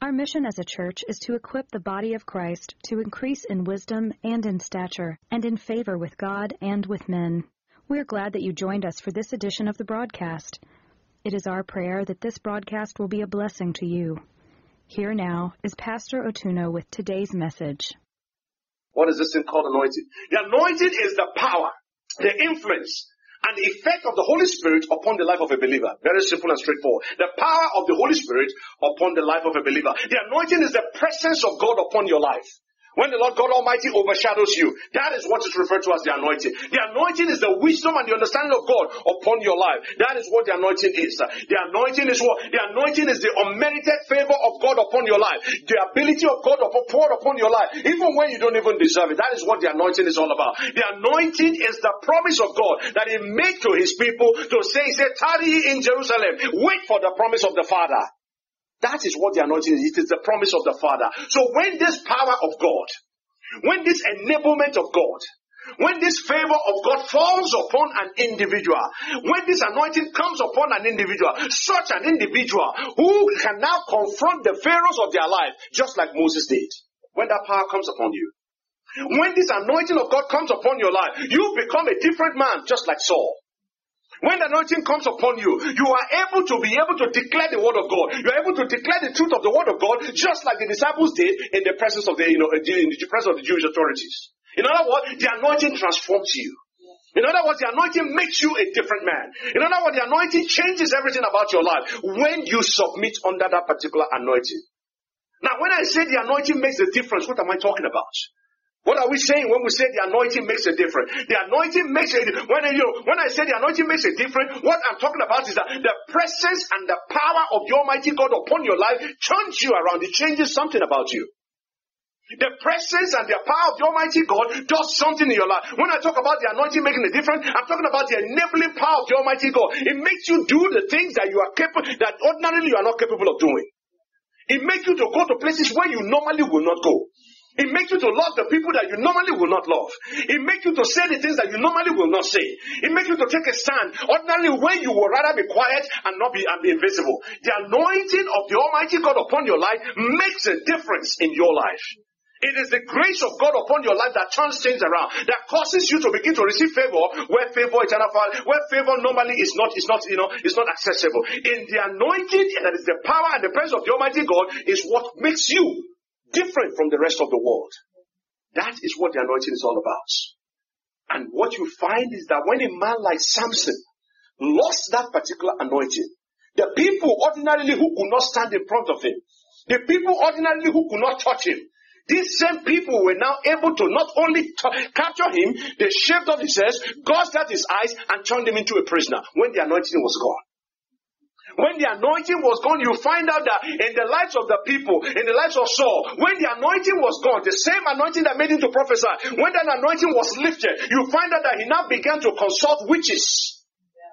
Our mission as a church is to equip the body of Christ to increase in wisdom and in stature, and in favor with God and with men. We're glad that you joined us for this edition of the broadcast. It is our prayer that this broadcast will be a blessing to you. Here now is Pastor Otuno with today's message. What is this thing called anointing? The anointing is the power, the influence, and the effect of the Holy Spirit upon the life of a believer. Very simple and straightforward. The power of the Holy Spirit upon the life of a believer. The anointing is the presence of God upon your life. When the Lord God Almighty overshadows you, that is what is referred to as the anointing. The anointing is the wisdom and the understanding of God upon your life. That is what the anointing is. The anointing is what? The anointing is the unmerited favor of God upon your life. The ability of God poured upon your life, even when you don't even deserve it. That is what the anointing is all about. The anointing is the promise of God that He made to His people to say, say, tarry in Jerusalem. Wait for the promise of the Father. That is what the anointing is. It is the promise of the Father. So when this power of God, when this enablement of God, when this favor of God falls upon an individual, when this anointing comes upon an individual, such an individual who can now confront the pharaohs of their life, just like Moses did, when that power comes upon you, when this anointing of God comes upon your life, you become a different man, just like Saul. When the anointing comes upon you, you are able to be able to declare the word of God. You are able to declare the truth of the word of God, just like the disciples did in the presence of the, you know, in the presence of the Jewish authorities. In other words, the anointing transforms you. In other words, the anointing makes you a different man. In other words, the anointing changes everything about your life when you submit under that particular anointing. Now, when I say the anointing makes a difference, what am I talking about? What are we saying when we say the anointing makes a difference? The anointing makes a when you when I say the anointing makes a difference, what I'm talking about is that the presence and the power of the Almighty God upon your life turns you around. It changes something about you. The presence and the power of the Almighty God does something in your life. When I talk about the anointing making a difference, I'm talking about the enabling power of the Almighty God. It makes you do the things that you are capable, that ordinarily you are not capable of doing. It makes you to go to places where you normally will not go. It makes you to love the people that you normally will not love. It makes you to say the things that you normally will not say. It makes you to take a stand. Ordinarily, when you would rather be quiet and not be, and be invisible. The anointing of the Almighty God upon your life makes a difference in your life. It is the grace of God upon your life that turns things around, that causes you to begin to receive favor where favor eternal father, where favor normally is not, is not, you know, is not accessible. In the anointing, that is the power and the presence of the Almighty God, is what makes you different from the rest of the world. That is what the anointing is all about. And what you find is that when a man like Samson lost that particular anointing, the people ordinarily who could not stand in front of him, the people ordinarily who could not touch him, these same people were now able to not only t- capture him, they shaved off his head, gouged out his eyes, and turned him into a prisoner when the anointing was gone. When the anointing was gone, you find out that in the lives of the people, in the lives of Saul, when the anointing was gone, the same anointing that made him to prophesy, when that anointing was lifted, you find out that he now began to consult witches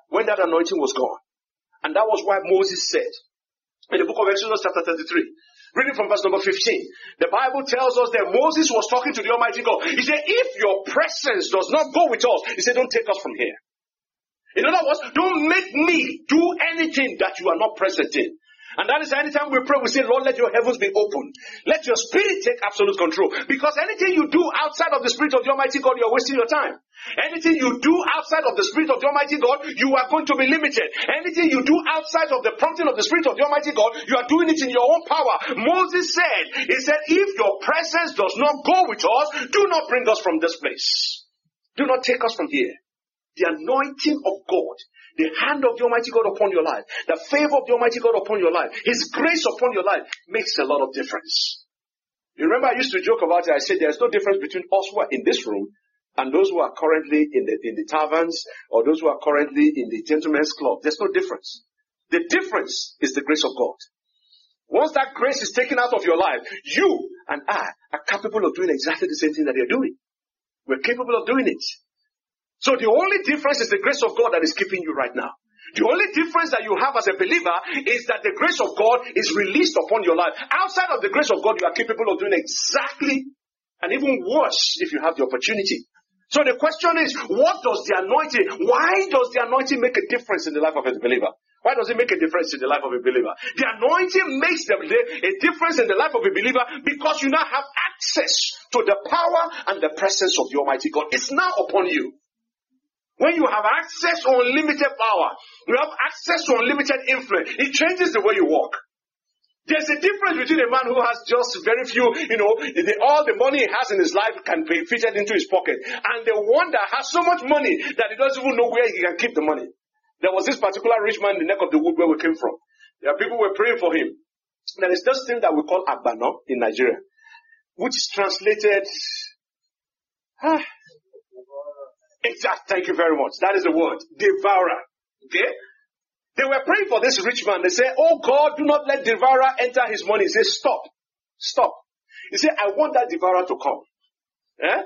when that anointing was gone. And that was why Moses said in the book of Exodus chapter 33, reading from verse number 15, the Bible tells us that Moses was talking to the Almighty God. He said, if your presence does not go with us, he said, don't take us from here. In other words, don't make me do anything that you are not present in. And that is anytime we pray, we say, Lord, let your heavens be open. Let your spirit take absolute control. Because anything you do outside of the spirit of the Almighty God, you're wasting your time. Anything you do outside of the spirit of the Almighty God, you are going to be limited. Anything you do outside of the prompting of the spirit of the Almighty God, you are doing it in your own power. Moses said, he said, if your presence does not go with us, do not bring us from this place. Do not take us from here the anointing of God, the hand of the Almighty God upon your life, the favor of the Almighty God upon your life, His grace upon your life makes a lot of difference. You remember I used to joke about it. I said there's no difference between us who are in this room and those who are currently in the, in the taverns or those who are currently in the gentlemen's club. There's no difference. The difference is the grace of God. Once that grace is taken out of your life, you and I are capable of doing exactly the same thing that they're doing. We're capable of doing it. So the only difference is the grace of God that is keeping you right now. The only difference that you have as a believer is that the grace of God is released upon your life. Outside of the grace of God, you are capable of doing exactly and even worse if you have the opportunity. So the question is, what does the anointing, why does the anointing make a difference in the life of a believer? Why does it make a difference in the life of a believer? The anointing makes the, a difference in the life of a believer because you now have access to the power and the presence of the Almighty God. It's now upon you. When you have access to unlimited power, you have access to unlimited influence, it changes the way you walk. There's a difference between a man who has just very few, you know, the, all the money he has in his life can be fitted into his pocket, and the one that has so much money that he doesn't even know where he can keep the money. There was this particular rich man in the neck of the wood where we came from. There are people who were praying for him. There is this thing that we call Agbano in Nigeria, which is translated. Ah, exact. Thank you very much. That is the word. Devourer. Okay? They were praying for this rich man. They say, Oh God, do not let devourer enter his money. He said, Stop. Stop. He said, I want that devourer to come. Eh?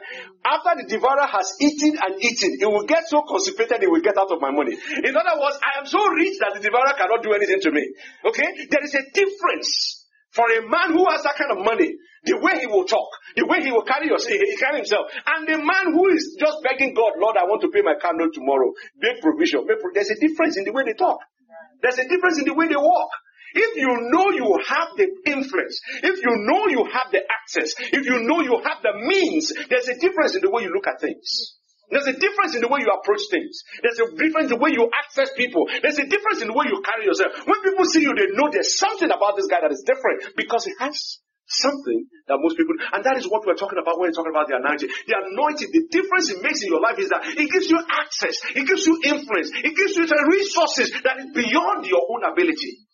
After the devourer has eaten and eaten, he will get so constipated he will get out of my money. In other words, I am so rich that the devourer cannot do anything to me. Okay? There is a difference for a man who has that kind of money, the way he will talk, the way he will carry, yourself, he carry himself, and the man who is just begging God, Lord, I want to pay my candle tomorrow, make provision. Make pro- There's a difference in the way they talk. There's a difference in the way they walk. If you know you have the influence, if you know you have the access, if you know you have the means, there's a difference in the way you look at things. There's a difference in the way you approach things. There's a difference in the way you access people. There's a difference in the way you carry yourself. When people see you, they know there's something about this guy that is different because he has something that most people, and that is what we're talking about when we're talking about the anointing. The anointing, the difference it makes in your life is that it gives you access, it gives you influence, it gives you the resources that is beyond your own ability.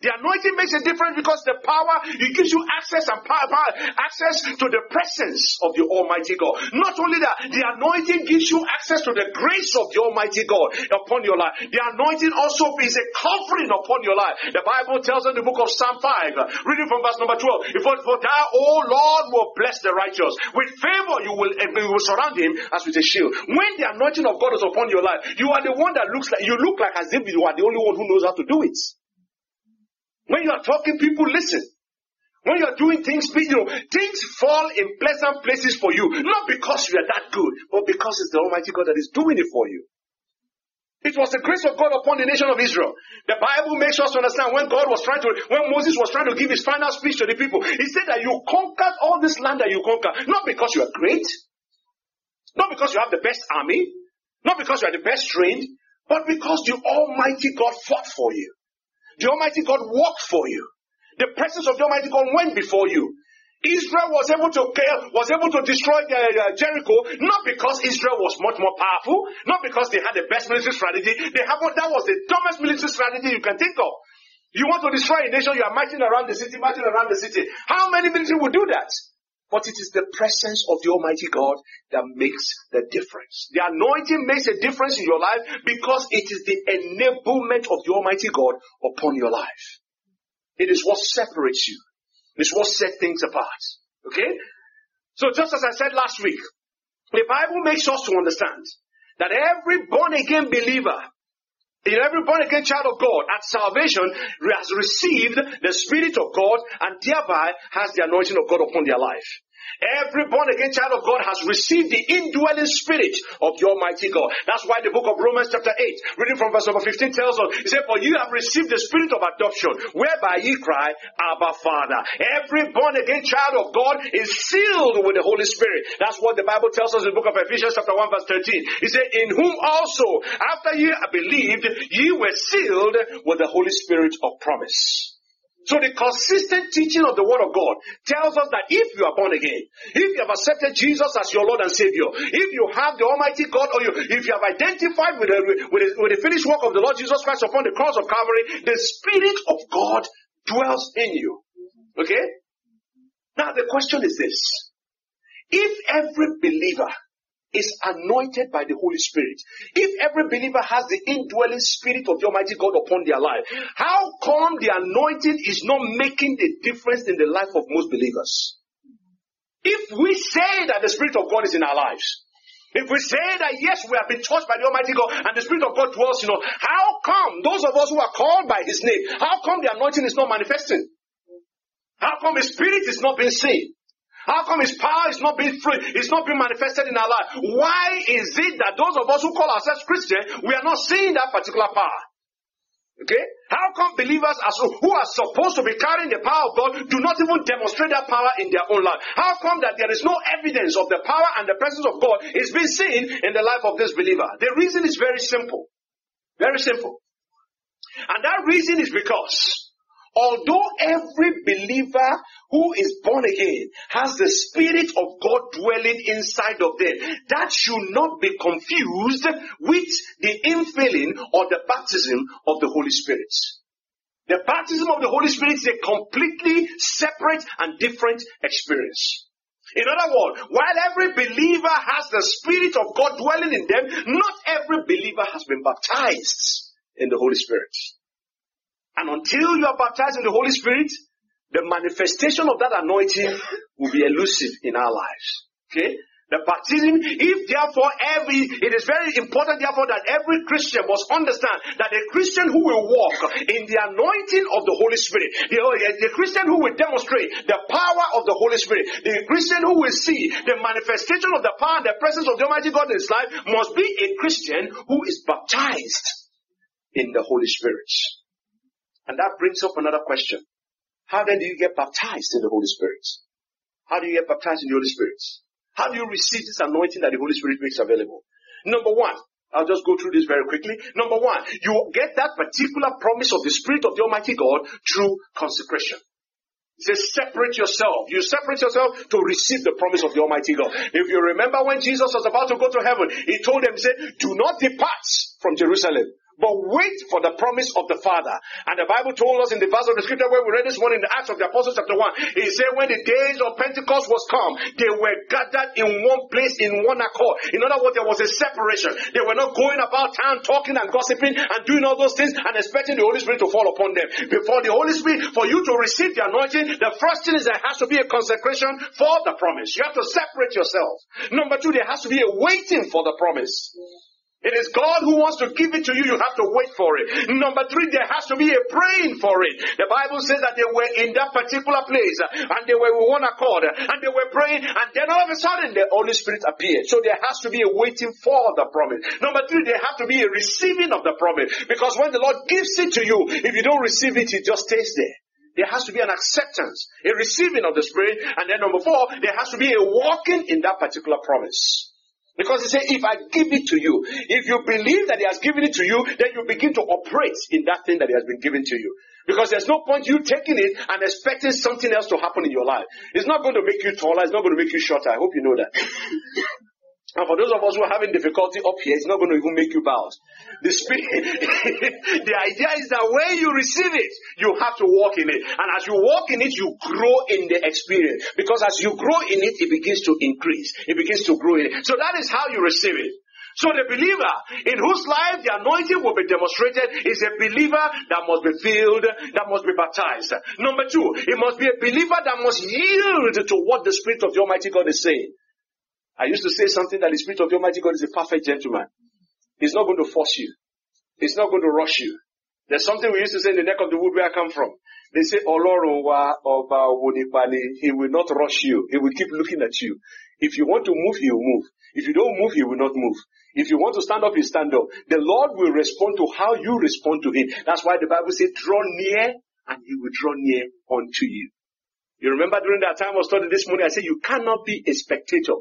The anointing makes a difference because the power, it gives you access and power, power, access to the presence of the Almighty God. Not only that, the anointing gives you access to the grace of the Almighty God upon your life. The anointing also is a covering upon your life. The Bible tells in the book of Psalm 5, reading from verse number 12, if for thou, O Lord, will bless the righteous. With favor you will, eh, you will surround him as with a shield. When the anointing of God is upon your life, you are the one that looks like, you look like as if you are the only one who knows how to do it. When you are talking, people listen. When you are doing things, you know, things fall in pleasant places for you. Not because you are that good, but because it's the Almighty God that is doing it for you. It was the grace of God upon the nation of Israel. The Bible makes us understand when God was trying to, when Moses was trying to give his final speech to the people, he said that you conquered all this land that you conquered, not because you are great, not because you have the best army, not because you are the best trained, but because the Almighty God fought for you. The Almighty God walked for you. The presence of the Almighty God went before you. Israel was able to kill, was able to destroy uh, uh, Jericho, not because Israel was much more powerful, not because they had the best military strategy. They have that was the dumbest military strategy you can think of. You want to destroy a nation, you are marching around the city, marching around the city. How many military would do that? But it is the presence of the Almighty God that makes the difference. The anointing makes a difference in your life because it is the enablement of the Almighty God upon your life. It is what separates you. It's what sets things apart. Okay? So just as I said last week, the Bible makes us to understand that every born again believer, every born again child of God at salvation has received the Spirit of God and thereby has the anointing of God upon their life. Every born again child of God has received the indwelling spirit of the Almighty God. That's why the book of Romans chapter 8, reading from verse number 15 tells us, he said, for you have received the spirit of adoption, whereby ye cry, Abba Father. Every born again child of God is sealed with the Holy Spirit. That's what the Bible tells us in the book of Ephesians chapter 1 verse 13. He said, in whom also, after ye believed, ye were sealed with the Holy Spirit of promise. So the consistent teaching of the Word of God tells us that if you are born again, if you have accepted Jesus as your Lord and Savior, if you have the Almighty God, or you, if you have identified with the, with, the, with the finished work of the Lord Jesus Christ upon the cross of Calvary, the Spirit of God dwells in you. Okay? Now the question is this. If every believer is anointed by the Holy Spirit, if every believer has the indwelling spirit of the Almighty God upon their life, how come the anointing is not making the difference in the life of most believers? If we say that the Spirit of God is in our lives, if we say that yes, we have been touched by the Almighty God and the Spirit of God dwells, you know, how come those of us who are called by His name, how come the anointing is not manifesting? How come His Spirit is not being seen? How come His power is not being free? It's not being manifested in our life. Why is it that those of us who call ourselves Christian, we are not seeing that particular power? Okay? How come believers who are supposed to be carrying the power of God do not even demonstrate that power in their own life? How come that there is no evidence of the power and the presence of God is being seen in the life of this believer? The reason is very simple. Very simple. And that reason is because Although every believer who is born again has the Spirit of God dwelling inside of them, that should not be confused with the infilling or the baptism of the Holy Spirit. The baptism of the Holy Spirit is a completely separate and different experience. In other words, while every believer has the Spirit of God dwelling in them, not every believer has been baptized in the Holy Spirit. And until you are baptized in the Holy Spirit, the manifestation of that anointing will be elusive in our lives. Okay? The baptism, if therefore every, it is very important therefore that every Christian must understand that a Christian who will walk in the anointing of the Holy Spirit, the, the Christian who will demonstrate the power of the Holy Spirit, the Christian who will see the manifestation of the power and the presence of the Almighty God in his life must be a Christian who is baptized in the Holy Spirit. And that brings up another question. How then do you get baptized in the Holy Spirit? How do you get baptized in the Holy Spirit? How do you receive this anointing that the Holy Spirit makes available? Number one, I'll just go through this very quickly. Number one, you get that particular promise of the Spirit of the Almighty God through consecration. It says separate yourself. You separate yourself to receive the promise of the Almighty God. If you remember when Jesus was about to go to heaven, he told them, he said, do not depart from Jerusalem but wait for the promise of the Father. And the Bible told us in the verse of the scripture where we read this one in the Acts of the Apostles chapter 1, it said when the days of Pentecost was come, they were gathered in one place in one accord. In other words, there was a separation. They were not going about town talking and gossiping and doing all those things and expecting the Holy Spirit to fall upon them. Before the Holy Spirit, for you to receive the anointing, the first thing is there has to be a consecration for the promise. You have to separate yourself. Number two, there has to be a waiting for the promise. It is God who wants to give it to you. You have to wait for it. Number three, there has to be a praying for it. The Bible says that they were in that particular place uh, and they were with one accord uh, and they were praying and then all of a sudden the Holy Spirit appeared. So there has to be a waiting for the promise. Number three, there has to be a receiving of the promise because when the Lord gives it to you, if you don't receive it, it just stays there. There has to be an acceptance, a receiving of the Spirit. And then number four, there has to be a walking in that particular promise. Because he said, if I give it to you, if you believe that he has given it to you, then you begin to operate in that thing that he has been given to you. Because there's no point you taking it and expecting something else to happen in your life. It's not going to make you taller, it's not going to make you shorter. I hope you know that. And for those of us who are having difficulty up here, it's not going to even make you bounce. The spirit, the idea is that when you receive it, you have to walk in it. And as you walk in it, you grow in the experience. Because as you grow in it, it begins to increase. It begins to grow in it. So that is how you receive it. So the believer in whose life the anointing will be demonstrated is a believer that must be filled, that must be baptized. Number two, it must be a believer that must yield to what the Spirit of the Almighty God is saying. I used to say something that the Spirit of the Almighty God is a perfect gentleman. He's not going to force you. He's not going to rush you. There's something we used to say in the neck of the wood where I come from. They say, Ọlọ́run ọba He will not rush you. He will keep looking at you. If you want to move, he will move. If you don't move, he will not move. If you want to stand up, he stand up. The Lord will respond to how you respond to him. That's why the Bible says, draw near and he will draw near unto you. You remember during that time I was studying this morning, I said you cannot be a spectator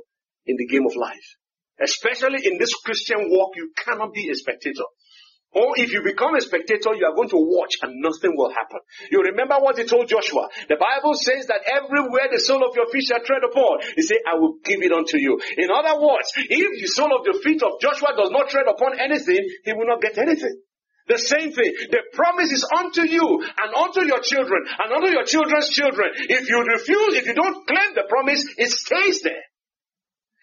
in the game of life. Especially in this Christian walk, you cannot be a spectator. Or if you become a spectator, you are going to watch and nothing will happen. You remember what he told Joshua. The Bible says that everywhere the sole of your feet shall tread upon, he said, I will give it unto you. In other words, if the sole of the feet of Joshua does not tread upon anything, he will not get anything. The same thing. The promise is unto you and unto your children and unto your children's children. If you refuse, if you don't claim the promise, it stays there.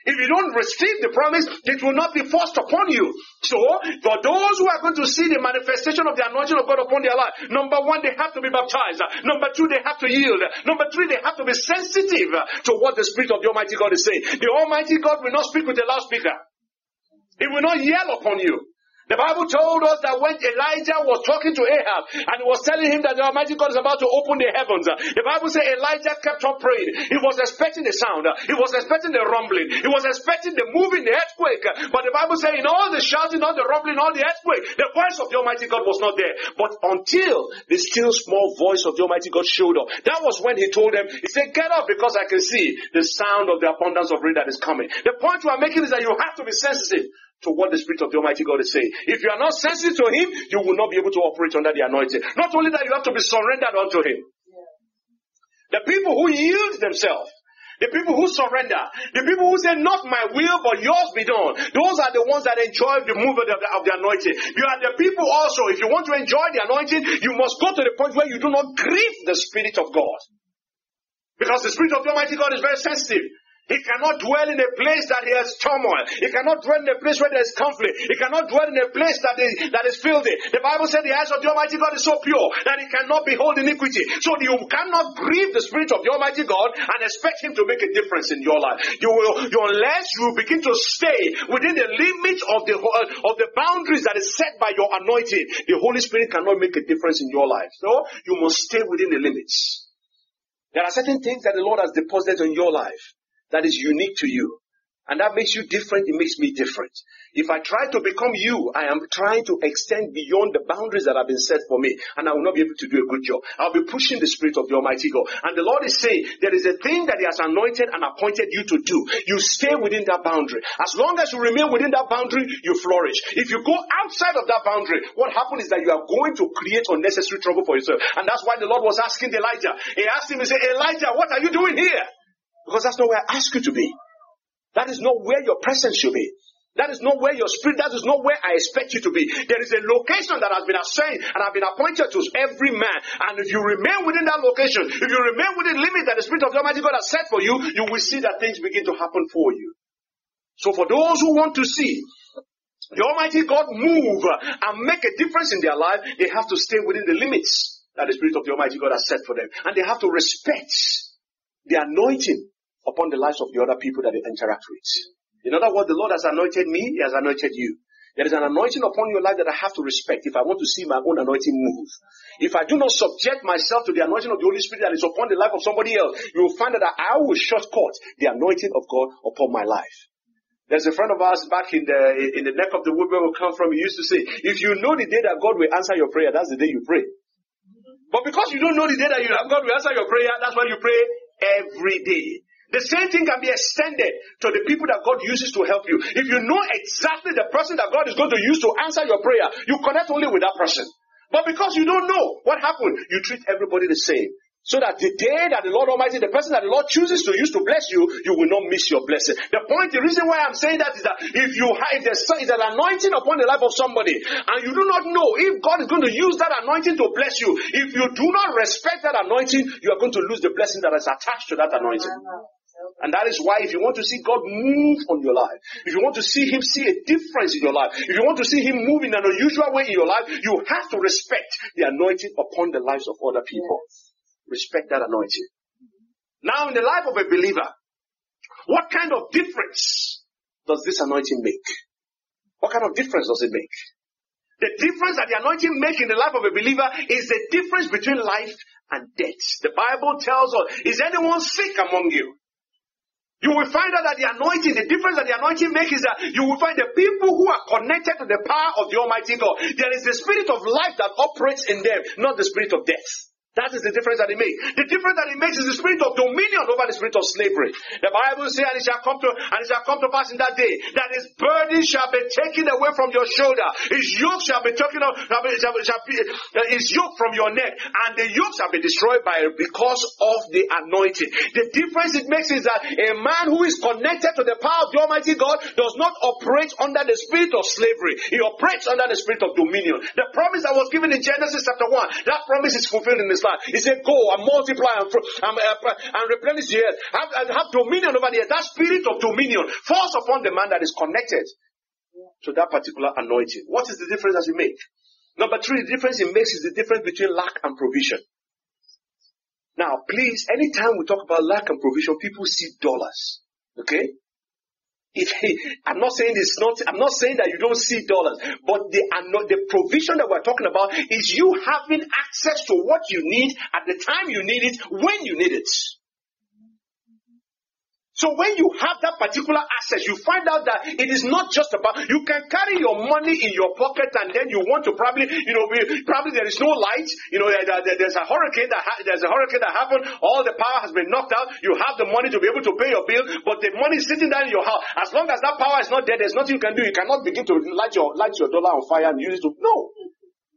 If you don't receive the promise, it will not be forced upon you. So, for those who are going to see the manifestation of the anointing of God upon their life, number one, they have to be baptized. Number two, they have to yield. Number three, they have to be sensitive to what the Spirit of the Almighty God is saying. The Almighty God will not speak with a loudspeaker. He will not yell upon you. The Bible told us that when Elijah was talking to Ahab and was telling him that the Almighty God is about to open the heavens, the Bible said Elijah kept on praying. He was expecting the sound. He was expecting the rumbling. He was expecting the moving, the earthquake. But the Bible said in all the shouting, all the rumbling, all the earthquake, the voice of the Almighty God was not there. But until the still small voice of the Almighty God showed up, that was when he told them, he said, get up because I can see the sound of the abundance of rain that is coming. The point we are making is that you have to be sensitive to what the Spirit of the Almighty God is saying. If you are not sensitive to Him, you will not be able to operate under the anointing. Not only that, you have to be surrendered unto Him. The people who yield themselves, the people who surrender, the people who say, not my will, but yours be done. Those are the ones that enjoy the movement of the, of the anointing. You are the people also, if you want to enjoy the anointing, you must go to the point where you do not grieve the Spirit of God. Because the Spirit of the Almighty God is very sensitive. He cannot dwell in a place that has turmoil. He cannot dwell in a place where there is conflict. He cannot dwell in a place that is, that is filthy. The Bible said the eyes of the Almighty God is so pure that he cannot behold iniquity. So you cannot grieve the Spirit of the Almighty God and expect him to make a difference in your life. You will, you, unless you begin to stay within the limits of the, uh, of the boundaries that is set by your anointing, the Holy Spirit cannot make a difference in your life. So you must stay within the limits. There are certain things that the Lord has deposited in your life that is unique to you. And that makes you different, it makes me different. If I try to become you, I am trying to extend beyond the boundaries that have been set for me, and I will not be able to do a good job. I'll be pushing the Spirit of the Almighty God. And the Lord is saying, there is a thing that He has anointed and appointed you to do. You stay within that boundary. As long as you remain within that boundary, you flourish. If you go outside of that boundary, what happens is that you are going to create unnecessary trouble for yourself. And that's why the Lord was asking Elijah. He asked him, he said, Elijah, what are you doing here? Because that's not where I ask you to be. That is not where your presence should be. That is not where your spirit, that is not where I expect you to be. There is a location that has been assigned and I've been appointed to every man. And if you remain within that location, if you remain within the limit that the Spirit of the Almighty God has set for you, you will see that things begin to happen for you. So for those who want to see the Almighty God move and make a difference in their life, they have to stay within the limits that the Spirit of the Almighty God has set for them. And they have to respect the anointing upon the lives of the other people that they interact with. In other words, the Lord has anointed me, He has anointed you. There is an anointing upon your life that I have to respect if I want to see my own anointing move. If I do not subject myself to the anointing of the Holy Spirit that is upon the life of somebody else, you will find that I will shortcut the anointing of God upon my life. There's a friend of ours back in the in the neck of the wood where we come from. He used to say, "If you know the day that God will answer your prayer, that's the day you pray." But because you don't know the day that you, God will answer your prayer, that's why you pray every day. The same thing can be extended to the people that God uses to help you. If you know exactly the person that God is going to use to answer your prayer, you connect only with that person. But because you don't know what happened, you treat everybody the same. So that the day that the Lord Almighty, the person that the Lord chooses to use to bless you, you will not miss your blessing. The point, the reason why I'm saying that is that if you have, if there's, if there's an anointing upon the life of somebody, and you do not know if God is going to use that anointing to bless you, if you do not respect that anointing, you are going to lose the blessing that is attached to that anointing. And that is why if you want to see God move on your life, if you want to see Him see a difference in your life, if you want to see Him move in an unusual way in your life, you have to respect the anointing upon the lives of other people. Yes respect that anointing. Now, in the life of a believer, what kind of difference does this anointing make? What kind of difference does it make? The difference that the anointing makes in the life of a believer is the difference between life and death. The Bible tells us, is anyone sick among you? You will find out that the anointing, the difference that the anointing makes is that you will find the people who are connected to the power of the Almighty God. There is the spirit of life that operates in them, not the spirit of death. That is the difference that it makes. The difference that it makes is the spirit of dominion over the spirit of slavery. The Bible says, and it shall come to, and it shall come to pass in that day, that his burden shall be taken away from your shoulder. His yoke shall be taken off, shall be, shall shall be uh, his yoke from your neck, and the yoke shall be destroyed by because of the anointing. The difference it makes is that a man who is connected to the power of the Almighty God does not operate under the spirit of slavery. He operates under the spirit of dominion. The promise that was given in Genesis chapter 1, that promise is fulfilled in his multiply. He said, go and multiply and, and, uh, and replenish the earth. Have, uh, have dominion over the earth. That spirit of dominion falls upon the man that is connected to that particular anointing. What is the difference that it makes? Number three, the difference it makes is the difference between lack and provision. Now, please, anytime we talk about lack and provision, people see dollars. Okay? I'm not saying it's not, I'm not saying that you don't see dollars, but the provision that we're talking about is you having access to what you need at the time you need it, when you need it. So when you have that particular asset, you find out that it is not just about, you can carry your money in your pocket and then you want to probably, you know, probably there is no light, you know, there's a hurricane that, ha- there's a hurricane that happened, all the power has been knocked out, you have the money to be able to pay your bill, but the money is sitting down in your house. As long as that power is not there, there's nothing you can do. You cannot begin to light your, light your dollar on fire and use it to, no.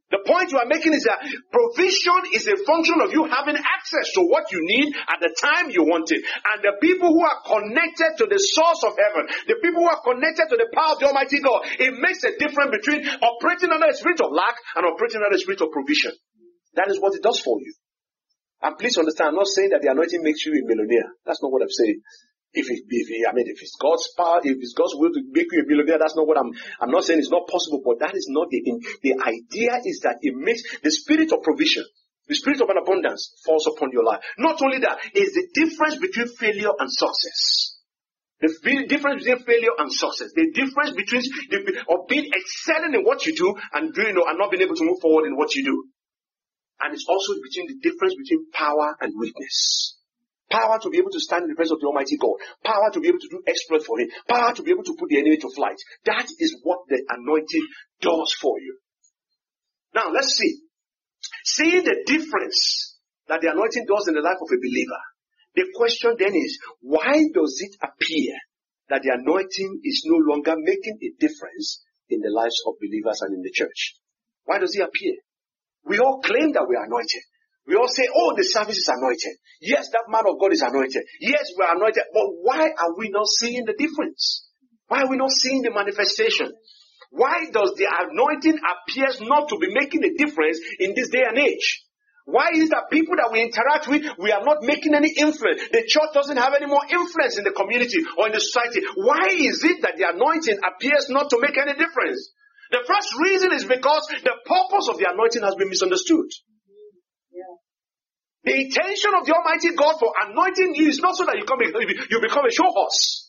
The point you are making is that provision is a function of you having access to what you need at the time you want it. And the people who are connected to the source of heaven, the people who are connected to the power of the Almighty God, it makes a difference between operating under a spirit of lack and operating under a spirit of provision. That is what it does for you. And please understand, I'm not saying that the anointing makes you a millionaire. That's not what I'm saying. If it, if it, I mean, if it's God's power, if it's God's will to make you a billionaire, that's not what I'm, I'm not saying it's not possible, but that is not the, the idea is that it makes the spirit of provision, the spirit of an abundance falls upon your life. Not only that, is the difference between failure and success. The difference between failure and success. The difference between the, of being excelling in what you do and doing and not being able to move forward in what you do. And it's also between the difference between power and weakness. Power to be able to stand in the presence of the Almighty God. Power to be able to do exploits for Him. Power to be able to put the enemy to flight. That is what the anointing does for you. Now let's see. Seeing the difference that the anointing does in the life of a believer, the question then is, why does it appear that the anointing is no longer making a difference in the lives of believers and in the church? Why does it appear? We all claim that we are anointed. We all say, oh, the service is anointed. Yes, that man of God is anointed. Yes, we are anointed. But why are we not seeing the difference? Why are we not seeing the manifestation? Why does the anointing appears not to be making a difference in this day and age? Why is that people that we interact with, we are not making any influence? The church doesn't have any more influence in the community or in the society. Why is it that the anointing appears not to make any difference? The first reason is because the purpose of the anointing has been misunderstood. The intention of the Almighty God for anointing you is not so that you, come, you become a show horse.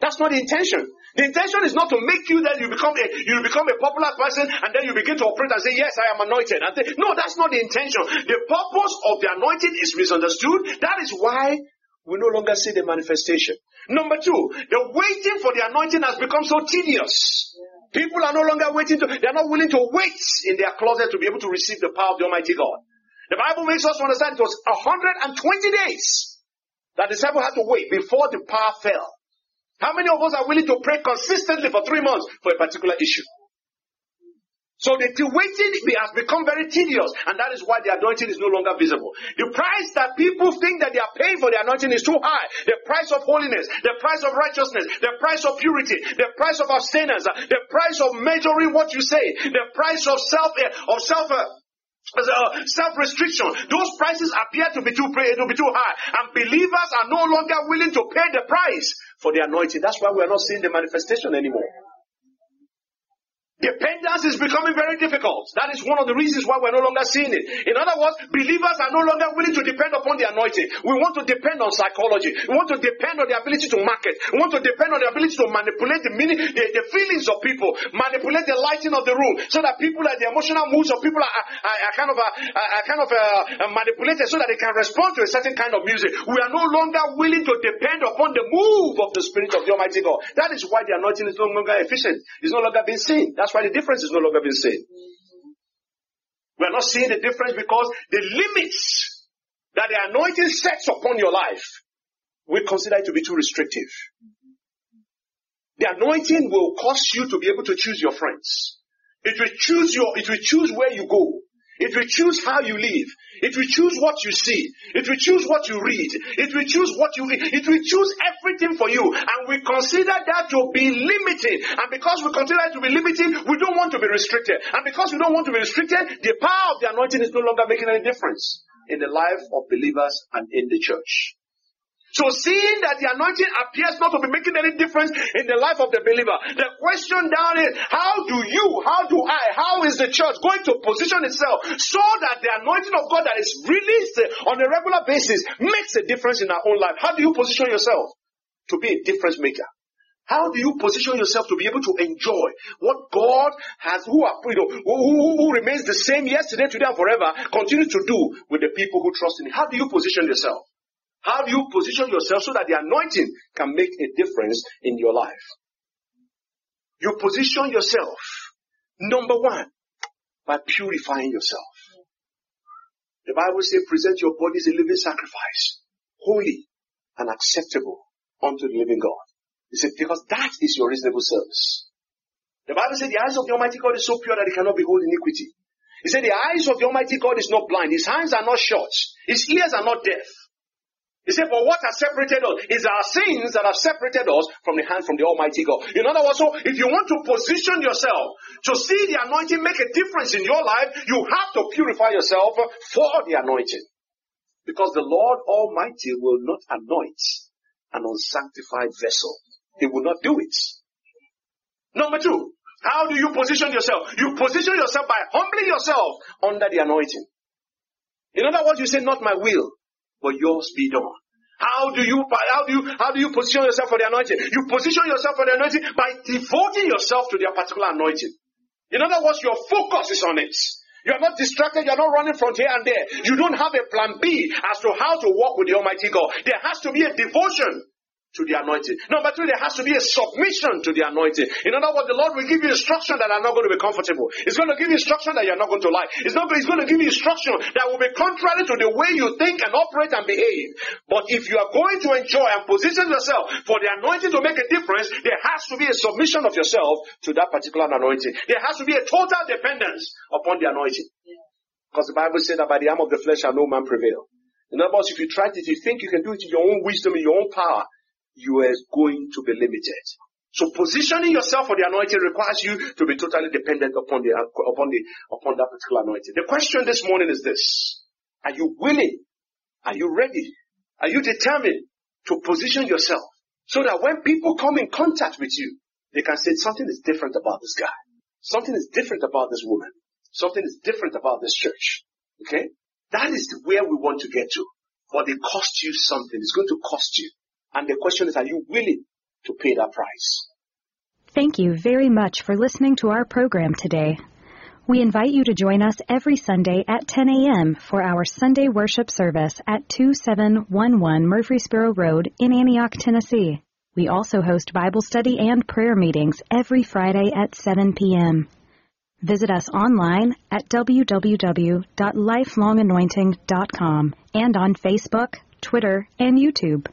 That's not the intention. The intention is not to make you that you become a you become a popular person and then you begin to operate and say, Yes, I am anointed. Say, no, that's not the intention. The purpose of the anointing is misunderstood. That is why we no longer see the manifestation. Number two, the waiting for the anointing has become so tedious. People are no longer waiting to, they are not willing to wait in their closet to be able to receive the power of the Almighty God. The Bible makes us understand it was 120 days that the disciple had to wait before the power fell. How many of us are willing to pray consistently for three months for a particular issue? So the waiting has become very tedious, and that is why the anointing is no longer visible. The price that people think that they are paying for the anointing is too high. The price of holiness, the price of righteousness, the price of purity, the price of abstinence, the price of measuring what you say, the price of self eh, of self eh, uh, self-restriction. Those prices appear to be too to be too high, and believers are no longer willing to pay the price for the anointing. That's why we are not seeing the manifestation anymore. Dependence is becoming very difficult. That is one of the reasons why we're no longer seeing it. In other words, believers are no longer willing to depend upon the anointing. We want to depend on psychology. We want to depend on the ability to market. We want to depend on the ability to manipulate the meaning, the, the feelings of people, manipulate the lighting of the room, so that people, are, the emotional moods of people are, are, are kind of, are, kind of uh, manipulated, so that they can respond to a certain kind of music. We are no longer willing to depend upon the move of the Spirit of the Almighty God. That is why the anointing is no longer efficient. It's no longer being seen. That's why the difference is no longer being seen. We are not seeing the difference because the limits that the anointing sets upon your life, we consider it to be too restrictive. The anointing will cause you to be able to choose your friends. It will choose your, it will choose where you go. It will choose how you live. It will choose what you see. It will choose what you read. It will choose what you, it will choose everything for you. And we consider that to be limiting. And because we consider it to be limiting, we don't want to be restricted. And because we don't want to be restricted, the power of the anointing is no longer making any difference. in the life of believers and in the church. So seeing that the anointing appears not to be making any difference in the life of the believer, the question down is, how do you, how do I, how is the church going to position itself so that the anointing of God that is released on a regular basis makes a difference in our own life? How do you position yourself to be a difference maker? How do you position yourself to be able to enjoy what God has, who are, you know, who, who, remains the same yesterday, today, and forever, continue to do with the people who trust in Him? How do you position yourself? How do you position yourself so that the anointing can make a difference in your life? You position yourself, number one, by purifying yourself. The Bible says present your bodies a living sacrifice, holy and acceptable unto the living God. He said, because that is your reasonable service. The Bible said the eyes of the Almighty God is so pure that it cannot behold iniquity. He said the eyes of the Almighty God is not blind, his hands are not short, his ears are not deaf. He said, but what has separated us is our sins that have separated us from the hand from the Almighty God. In other words, so if you want to position yourself to see the anointing make a difference in your life, you have to purify yourself for the anointing. Because the Lord Almighty will not anoint an unsanctified vessel. He will not do it. Number two, how do you position yourself? You position yourself by humbling yourself under the anointing. In other words, you say, not my will, but yours be done. How do you how do you how do you position yourself for the anointing? You position yourself for the anointing by devoting yourself to their particular anointing. In other words, your focus is on it. You are not distracted. You are not running from here and there. You don't have a plan B as to how to walk with the Almighty God. There has to be a devotion to the anointing. Number two, there has to be a submission to the anointing. In other words, the Lord will give you instruction that are not going to be comfortable. He's going to give you instruction that you're not going to like. It's not, he's going to give you instruction that will be contrary to the way you think and operate and behave. But if you are going to enjoy and position yourself for the anointing to make a difference, there has to be a submission of yourself to that particular anointing. There has to be a total dependence upon the anointing. Because the Bible said that by the arm of the flesh shall no man prevail. In other words, if you try it, if you think you can do it in your own wisdom, in your own power, you are going to be limited. So positioning yourself for the anointing requires you to be totally dependent upon the, upon the, upon that particular anointing. The question this morning is this. Are you willing? Are you ready? Are you determined to position yourself so that when people come in contact with you, they can say something is different about this guy. Something is different about this woman. Something is different about this church. Okay? That is where we want to get to. But it costs you something. It's going to cost you. And the question is, are you willing to pay that price? Thank you very much for listening to our program today. We invite you to join us every Sunday at 10 a.m. for our Sunday worship service at 2711 Murfreesboro Road in Antioch, Tennessee. We also host Bible study and prayer meetings every Friday at 7 p.m. Visit us online at www.lifelonganointing.com and on Facebook, Twitter, and YouTube.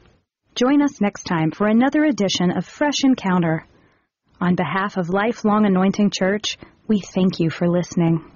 Join us next time for another edition of Fresh Encounter. On behalf of Lifelong Anointing Church, we thank you for listening.